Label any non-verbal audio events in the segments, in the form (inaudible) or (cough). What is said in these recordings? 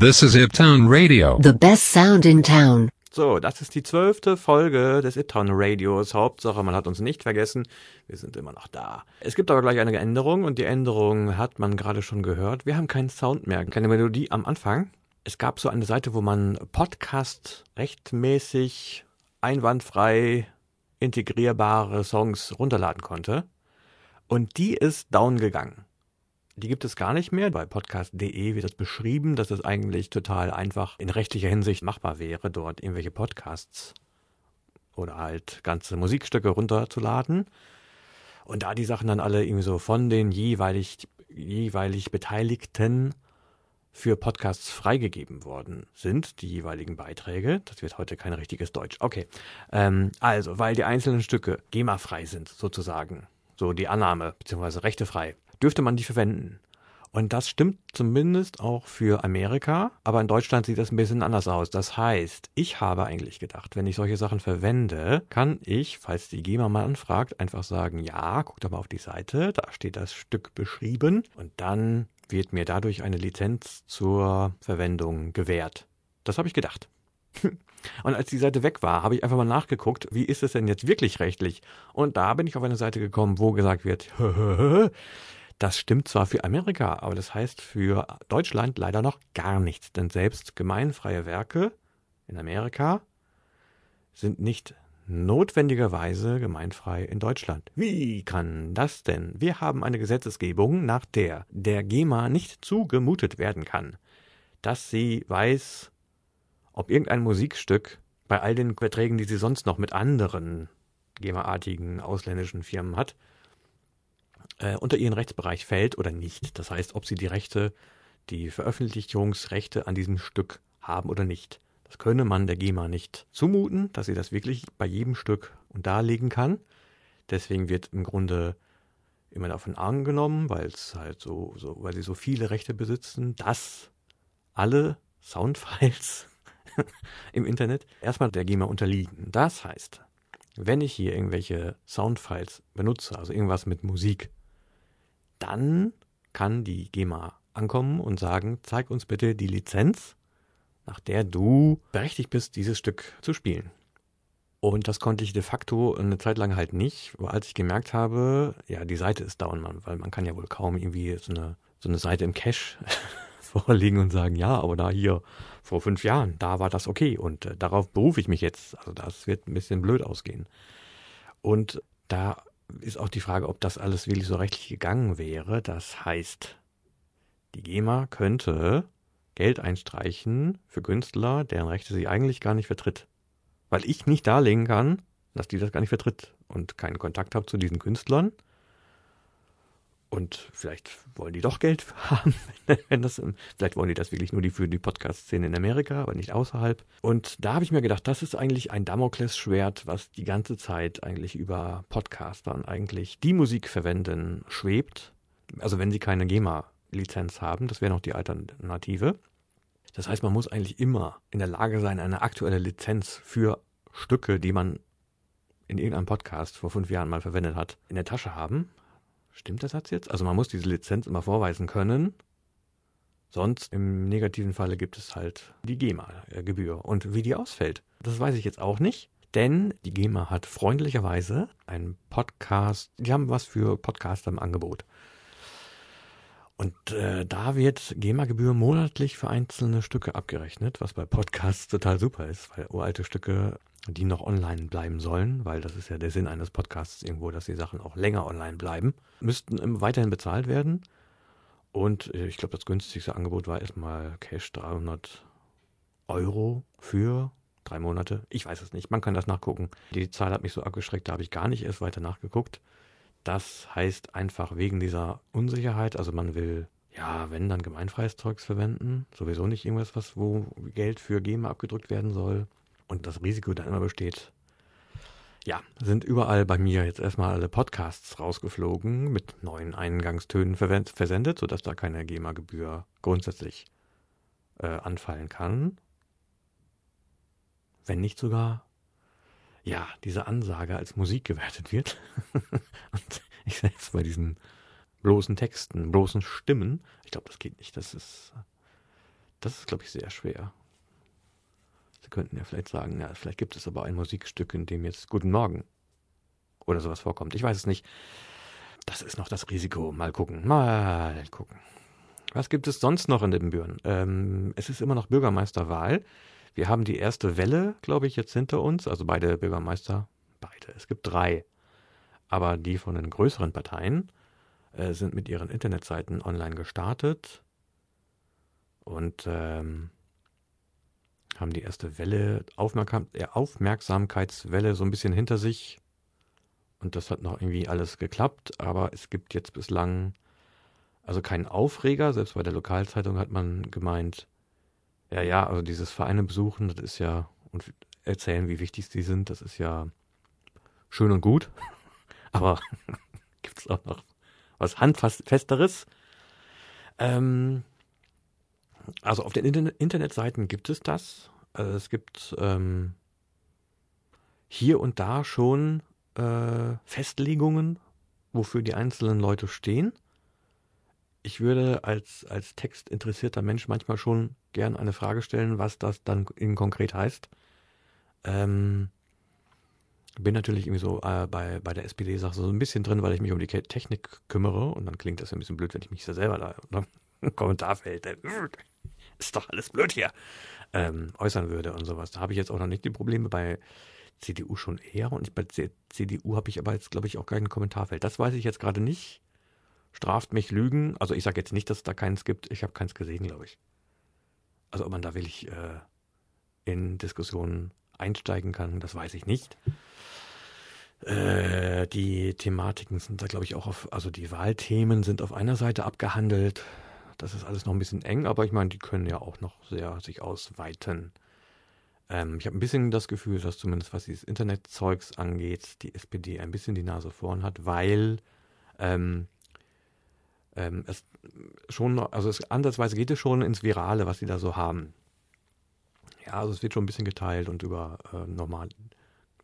This is Iptown Radio. The best sound in town. So, das ist die zwölfte Folge des Iptown Radios. Hauptsache, man hat uns nicht vergessen. Wir sind immer noch da. Es gibt aber gleich eine Änderung und die Änderung hat man gerade schon gehört. Wir haben keinen Sound mehr, keine Melodie am Anfang. Es gab so eine Seite, wo man Podcast rechtmäßig, einwandfrei integrierbare Songs runterladen konnte. Und die ist down gegangen. Die gibt es gar nicht mehr. Bei podcast.de wird das beschrieben, dass es eigentlich total einfach in rechtlicher Hinsicht machbar wäre, dort irgendwelche Podcasts oder halt ganze Musikstücke runterzuladen. Und da die Sachen dann alle irgendwie so von den jeweilig, jeweilig Beteiligten für Podcasts freigegeben worden sind, die jeweiligen Beiträge. Das wird heute kein richtiges Deutsch. Okay. Ähm, also, weil die einzelnen Stücke GEMA-frei sind, sozusagen. So die Annahme, beziehungsweise rechtefrei dürfte man die verwenden. Und das stimmt zumindest auch für Amerika, aber in Deutschland sieht das ein bisschen anders aus. Das heißt, ich habe eigentlich gedacht, wenn ich solche Sachen verwende, kann ich, falls die GEMA mal anfragt, einfach sagen, ja, guck doch mal auf die Seite, da steht das Stück beschrieben und dann wird mir dadurch eine Lizenz zur Verwendung gewährt. Das habe ich gedacht. (laughs) Und als die Seite weg war, habe ich einfach mal nachgeguckt, wie ist es denn jetzt wirklich rechtlich? Und da bin ich auf eine Seite gekommen, wo gesagt wird, (laughs) Das stimmt zwar für Amerika, aber das heißt für Deutschland leider noch gar nichts, denn selbst gemeinfreie Werke in Amerika sind nicht notwendigerweise gemeinfrei in Deutschland. Wie kann das denn? Wir haben eine Gesetzesgebung, nach der der GEMA nicht zugemutet werden kann, dass sie weiß, ob irgendein Musikstück bei all den Verträgen, die sie sonst noch mit anderen GEMA-artigen ausländischen Firmen hat, äh, unter ihren Rechtsbereich fällt oder nicht. Das heißt, ob sie die Rechte, die Veröffentlichungsrechte an diesem Stück haben oder nicht. Das könne man der GEMA nicht zumuten, dass sie das wirklich bei jedem Stück und darlegen kann. Deswegen wird im Grunde immer davon angenommen, weil es halt so, so, weil sie so viele Rechte besitzen, dass alle Soundfiles (laughs) im Internet erstmal der GEMA unterliegen. Das heißt, wenn ich hier irgendwelche Soundfiles benutze, also irgendwas mit Musik, dann kann die GEMA ankommen und sagen, zeig uns bitte die Lizenz, nach der du berechtigt bist, dieses Stück zu spielen. Und das konnte ich de facto eine Zeit lang halt nicht, als ich gemerkt habe, ja, die Seite ist down, man, weil man kann ja wohl kaum irgendwie so eine, so eine Seite im Cache (laughs) vorlegen und sagen, ja, aber da hier vor fünf Jahren, da war das okay und äh, darauf berufe ich mich jetzt. Also das wird ein bisschen blöd ausgehen. Und da ist auch die Frage, ob das alles wirklich so rechtlich gegangen wäre. Das heißt, die GEMA könnte Geld einstreichen für Künstler, deren Rechte sie eigentlich gar nicht vertritt. Weil ich nicht darlegen kann, dass die das gar nicht vertritt und keinen Kontakt habe zu diesen Künstlern und vielleicht wollen die doch Geld (laughs) haben, wenn das, vielleicht wollen die das wirklich nur die für die Podcast-Szene in Amerika, aber nicht außerhalb. Und da habe ich mir gedacht, das ist eigentlich ein Damoklesschwert, was die ganze Zeit eigentlich über Podcastern eigentlich die Musik verwenden schwebt. Also wenn sie keine GEMA-Lizenz haben, das wäre noch die Alternative. Das heißt, man muss eigentlich immer in der Lage sein, eine aktuelle Lizenz für Stücke, die man in irgendeinem Podcast vor fünf Jahren mal verwendet hat, in der Tasche haben. Stimmt der Satz jetzt? Also man muss diese Lizenz immer vorweisen können. Sonst im negativen Falle gibt es halt die GEMA-Gebühr. Und wie die ausfällt, das weiß ich jetzt auch nicht. Denn die GEMA hat freundlicherweise einen Podcast, die haben was für Podcaster im Angebot. Und äh, da wird GEMA-Gebühr monatlich für einzelne Stücke abgerechnet, was bei Podcasts total super ist, weil uralte Stücke die noch online bleiben sollen, weil das ist ja der Sinn eines Podcasts irgendwo, dass die Sachen auch länger online bleiben, müssten weiterhin bezahlt werden. Und äh, ich glaube, das günstigste Angebot war erstmal Cash 300 Euro für drei Monate. Ich weiß es nicht, man kann das nachgucken. Die Zahl hat mich so abgeschreckt, da habe ich gar nicht erst weiter nachgeguckt. Das heißt einfach wegen dieser Unsicherheit, also man will ja, wenn dann gemeinfreies Zeugs verwenden, sowieso nicht irgendwas, was wo Geld für GEMA abgedrückt werden soll und das Risiko dann immer besteht, ja, sind überall bei mir jetzt erstmal alle Podcasts rausgeflogen, mit neuen Eingangstönen versendet, sodass da keine GEMA-Gebühr grundsätzlich äh, anfallen kann. Wenn nicht sogar, ja, diese Ansage als Musik gewertet wird. (laughs) und ich selbst bei diesen bloßen Texten, bloßen Stimmen, ich glaube, das geht nicht. Das ist Das ist, glaube ich, sehr schwer. Sie könnten ja vielleicht sagen, ja, vielleicht gibt es aber ein Musikstück, in dem jetzt Guten Morgen oder sowas vorkommt. Ich weiß es nicht. Das ist noch das Risiko. Mal gucken. Mal gucken. Was gibt es sonst noch in Ibbenbüren? Ähm, es ist immer noch Bürgermeisterwahl. Wir haben die erste Welle, glaube ich, jetzt hinter uns. Also beide Bürgermeister. Beide. Es gibt drei. Aber die von den größeren Parteien äh, sind mit ihren Internetseiten online gestartet und ähm, haben die erste Welle, Aufmerksam äh, Aufmerksamkeitswelle so ein bisschen hinter sich. Und das hat noch irgendwie alles geklappt, aber es gibt jetzt bislang also keinen Aufreger. Selbst bei der Lokalzeitung hat man gemeint, ja, ja, also dieses Vereine besuchen, das ist ja, und erzählen, wie wichtig sie sind, das ist ja schön und gut. (laughs) Aber (laughs) gibt es auch noch was Handfesteres? Ähm, also auf den Internetseiten gibt es das. Also es gibt ähm, hier und da schon äh, Festlegungen, wofür die einzelnen Leute stehen. Ich würde als, als textinteressierter Mensch manchmal schon gern eine Frage stellen, was das dann in konkret heißt. Ähm, bin natürlich irgendwie so äh, bei, bei der SPD-Sache so ein bisschen drin, weil ich mich um die Technik kümmere und dann klingt das ja ein bisschen blöd, wenn ich mich da selber da (laughs) oder im Kommentarfeld, äh, ist doch alles blöd hier, ähm, äußern würde und sowas. Da habe ich jetzt auch noch nicht die Probleme bei CDU schon eher und bei CDU habe ich aber jetzt, glaube ich, auch kein Kommentarfeld. Das weiß ich jetzt gerade nicht. Straft mich Lügen. Also ich sage jetzt nicht, dass es da keins gibt. Ich habe keins gesehen, glaube ich. Also ob man da wirklich äh, in Diskussionen einsteigen kann, das weiß ich nicht. Äh, die Thematiken sind da, glaube ich, auch auf, also die Wahlthemen sind auf einer Seite abgehandelt. Das ist alles noch ein bisschen eng, aber ich meine, die können ja auch noch sehr sich ausweiten. Ähm, ich habe ein bisschen das Gefühl, dass zumindest was dieses Internetzeugs angeht, die SPD ein bisschen die Nase vorn hat, weil ähm, ähm, es schon, also es, ansatzweise geht es schon ins Virale, was sie da so haben. Ja, also es wird schon ein bisschen geteilt und über äh, normal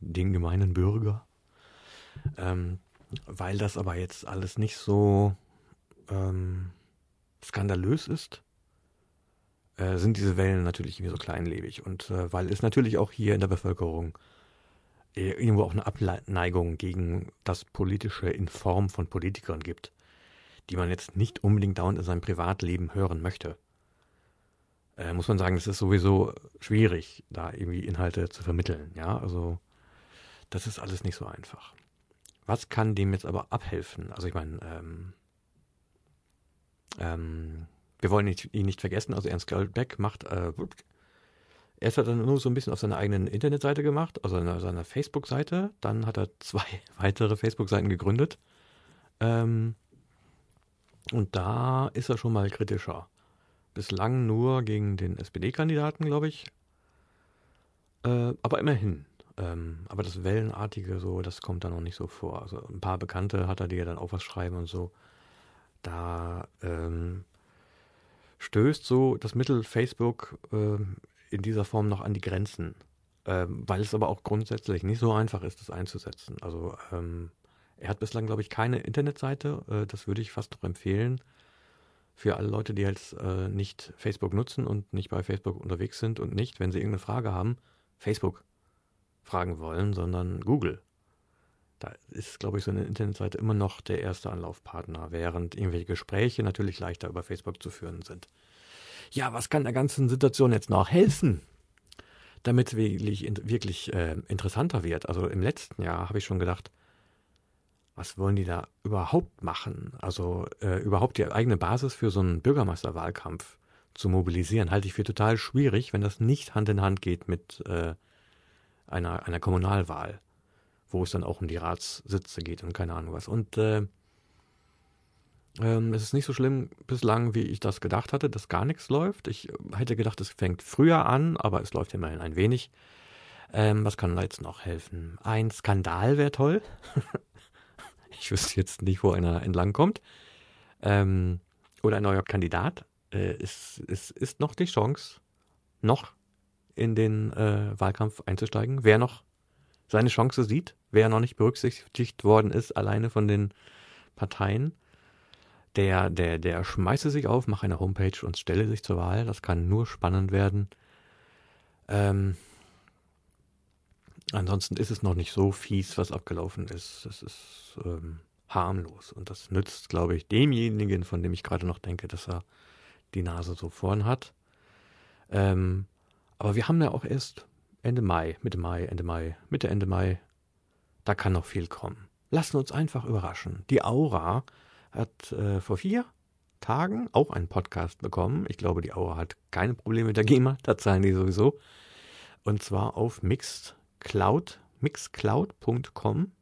den gemeinen Bürger ähm, weil das aber jetzt alles nicht so ähm, skandalös ist, äh, sind diese Wellen natürlich irgendwie so kleinlebig. Und äh, weil es natürlich auch hier in der Bevölkerung äh, irgendwo auch eine Abneigung gegen das Politische in Form von Politikern gibt, die man jetzt nicht unbedingt dauernd in seinem Privatleben hören möchte. Äh, muss man sagen, es ist sowieso schwierig, da irgendwie Inhalte zu vermitteln. Ja, also das ist alles nicht so einfach. Was kann dem jetzt aber abhelfen? Also ich meine, ähm, ähm, wir wollen ihn nicht vergessen, also Ernst Goldbeck macht, äh, erst hat er nur so ein bisschen auf seiner eigenen Internetseite gemacht, also auf seiner Facebook-Seite, dann hat er zwei (laughs) weitere Facebook-Seiten gegründet. Ähm, und da ist er schon mal kritischer. Bislang nur gegen den SPD-Kandidaten, glaube ich. Äh, aber immerhin. Ähm, aber das Wellenartige, so, das kommt da noch nicht so vor. Also ein paar Bekannte hat er, die ja dann auch was schreiben und so. Da ähm, stößt so das Mittel Facebook ähm, in dieser Form noch an die Grenzen. Ähm, weil es aber auch grundsätzlich nicht so einfach ist, das einzusetzen. Also ähm, er hat bislang, glaube ich, keine Internetseite. Äh, das würde ich fast noch empfehlen. Für alle Leute, die jetzt äh, nicht Facebook nutzen und nicht bei Facebook unterwegs sind und nicht, wenn sie irgendeine Frage haben, Facebook fragen wollen, sondern Google. Da ist, glaube ich, so eine Internetseite immer noch der erste Anlaufpartner, während irgendwelche Gespräche natürlich leichter über Facebook zu führen sind. Ja, was kann der ganzen Situation jetzt noch helfen? Damit es wirklich, wirklich äh, interessanter wird. Also im letzten Jahr habe ich schon gedacht, was wollen die da überhaupt machen? Also äh, überhaupt die eigene Basis für so einen Bürgermeisterwahlkampf zu mobilisieren, halte ich für total schwierig, wenn das nicht Hand in Hand geht mit äh, einer, einer Kommunalwahl, wo es dann auch um die Ratssitze geht und keine Ahnung was. Und äh, ähm, es ist nicht so schlimm bislang, wie ich das gedacht hatte, dass gar nichts läuft. Ich hätte gedacht, es fängt früher an, aber es läuft immerhin ein wenig. Ähm, was kann da jetzt noch helfen? Ein Skandal wäre toll. (laughs) ich wüsste jetzt nicht, wo einer entlangkommt. Ähm, oder ein neuer Kandidat. Äh, es, es ist noch die Chance, noch in den äh, Wahlkampf einzusteigen. Wer noch seine Chance sieht, wer noch nicht berücksichtigt worden ist, alleine von den Parteien, der, der, der schmeiße sich auf, mache eine Homepage und stelle sich zur Wahl. Das kann nur spannend werden. Ähm, ansonsten ist es noch nicht so fies, was abgelaufen ist. Es ist ähm, harmlos und das nützt, glaube ich, demjenigen, von dem ich gerade noch denke, dass er die Nase so vorn hat. Ähm, aber wir haben ja auch erst Ende Mai, Mitte Mai, Ende Mai, Mitte, Ende Mai. Da kann noch viel kommen. Lassen uns einfach überraschen. Die Aura hat äh, vor vier Tagen auch einen Podcast bekommen. Ich glaube, die Aura hat keine Probleme mit der GEMA, (laughs) da zahlen die sowieso. Und zwar auf Mixcloud, mixcloud.com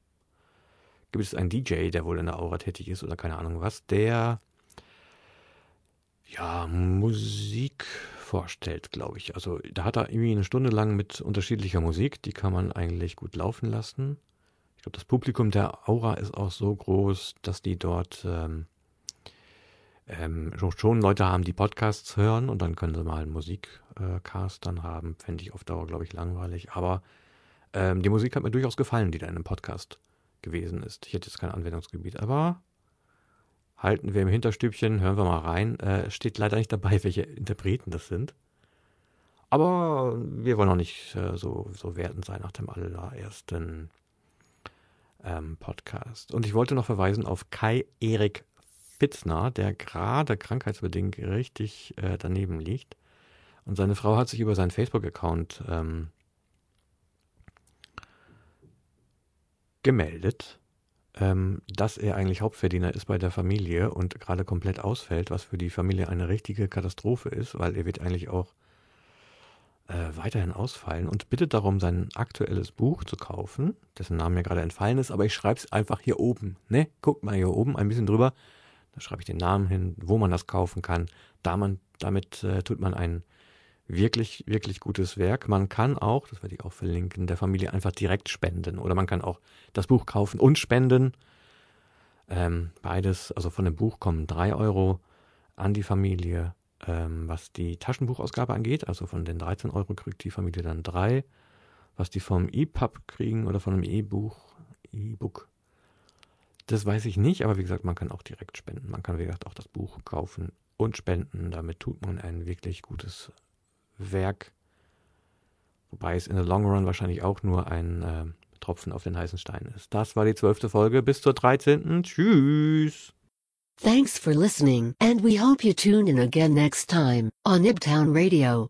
gibt es einen DJ, der wohl in der Aura tätig ist oder keine Ahnung was, der ja Musik vorstellt, glaube ich. Also da hat er irgendwie eine Stunde lang mit unterschiedlicher Musik, die kann man eigentlich gut laufen lassen. Ich glaube, das Publikum der Aura ist auch so groß, dass die dort ähm, ähm, schon Leute haben, die Podcasts hören und dann können sie mal einen Musikcast dann haben. Fände ich auf Dauer, glaube ich, langweilig. Aber ähm, die Musik hat mir durchaus gefallen, die da in einem Podcast gewesen ist. Ich hätte jetzt kein Anwendungsgebiet, aber halten wir im Hinterstübchen, hören wir mal rein. Äh, steht leider nicht dabei, (laughs) welche Interpreten das sind. Aber wir wollen auch nicht äh, so, so wertend sein nach dem allerersten ähm, Podcast. Und ich wollte noch verweisen auf Kai Erik Spitzner, der gerade krankheitsbedingt richtig äh, daneben liegt. Und seine Frau hat sich über seinen Facebook-Account ähm, gemeldet, ähm, dass er eigentlich Hauptverdiener ist bei der Familie und gerade komplett ausfällt, was für die Familie eine richtige Katastrophe ist, weil er wird eigentlich auch äh, weiterhin ausfallen und bittet darum, sein aktuelles Buch zu kaufen, dessen Name mir gerade entfallen ist, aber ich schreibe es einfach hier oben. Ne? Guckt mal hier oben ein bisschen drüber. Da schreibe ich den Namen hin, wo man das kaufen kann. Da man, damit äh, tut man ein wirklich, wirklich gutes Werk. Man kann auch, das werde ich auch verlinken, der Familie einfach direkt spenden. Oder man kann auch das Buch kaufen und spenden. Ähm, beides, also von dem Buch kommen drei Euro an die Familie, ähm, was die Taschenbuchausgabe angeht. Also von den 13 Euro kriegt die Familie dann drei. Was die vom EPUB kriegen oder von einem E-Buch, E-Book, das weiß ich nicht, aber wie gesagt, man kann auch direkt spenden. Man kann, wie gesagt, auch das Buch kaufen und spenden. Damit tut man ein wirklich gutes Werk. Wobei es in the long run wahrscheinlich auch nur ein äh, Tropfen auf den heißen Stein ist. Das war die zwölfte Folge. Bis zur 13. Tschüss. Thanks for listening, and we hope you tune in again next time on Ibtown Radio.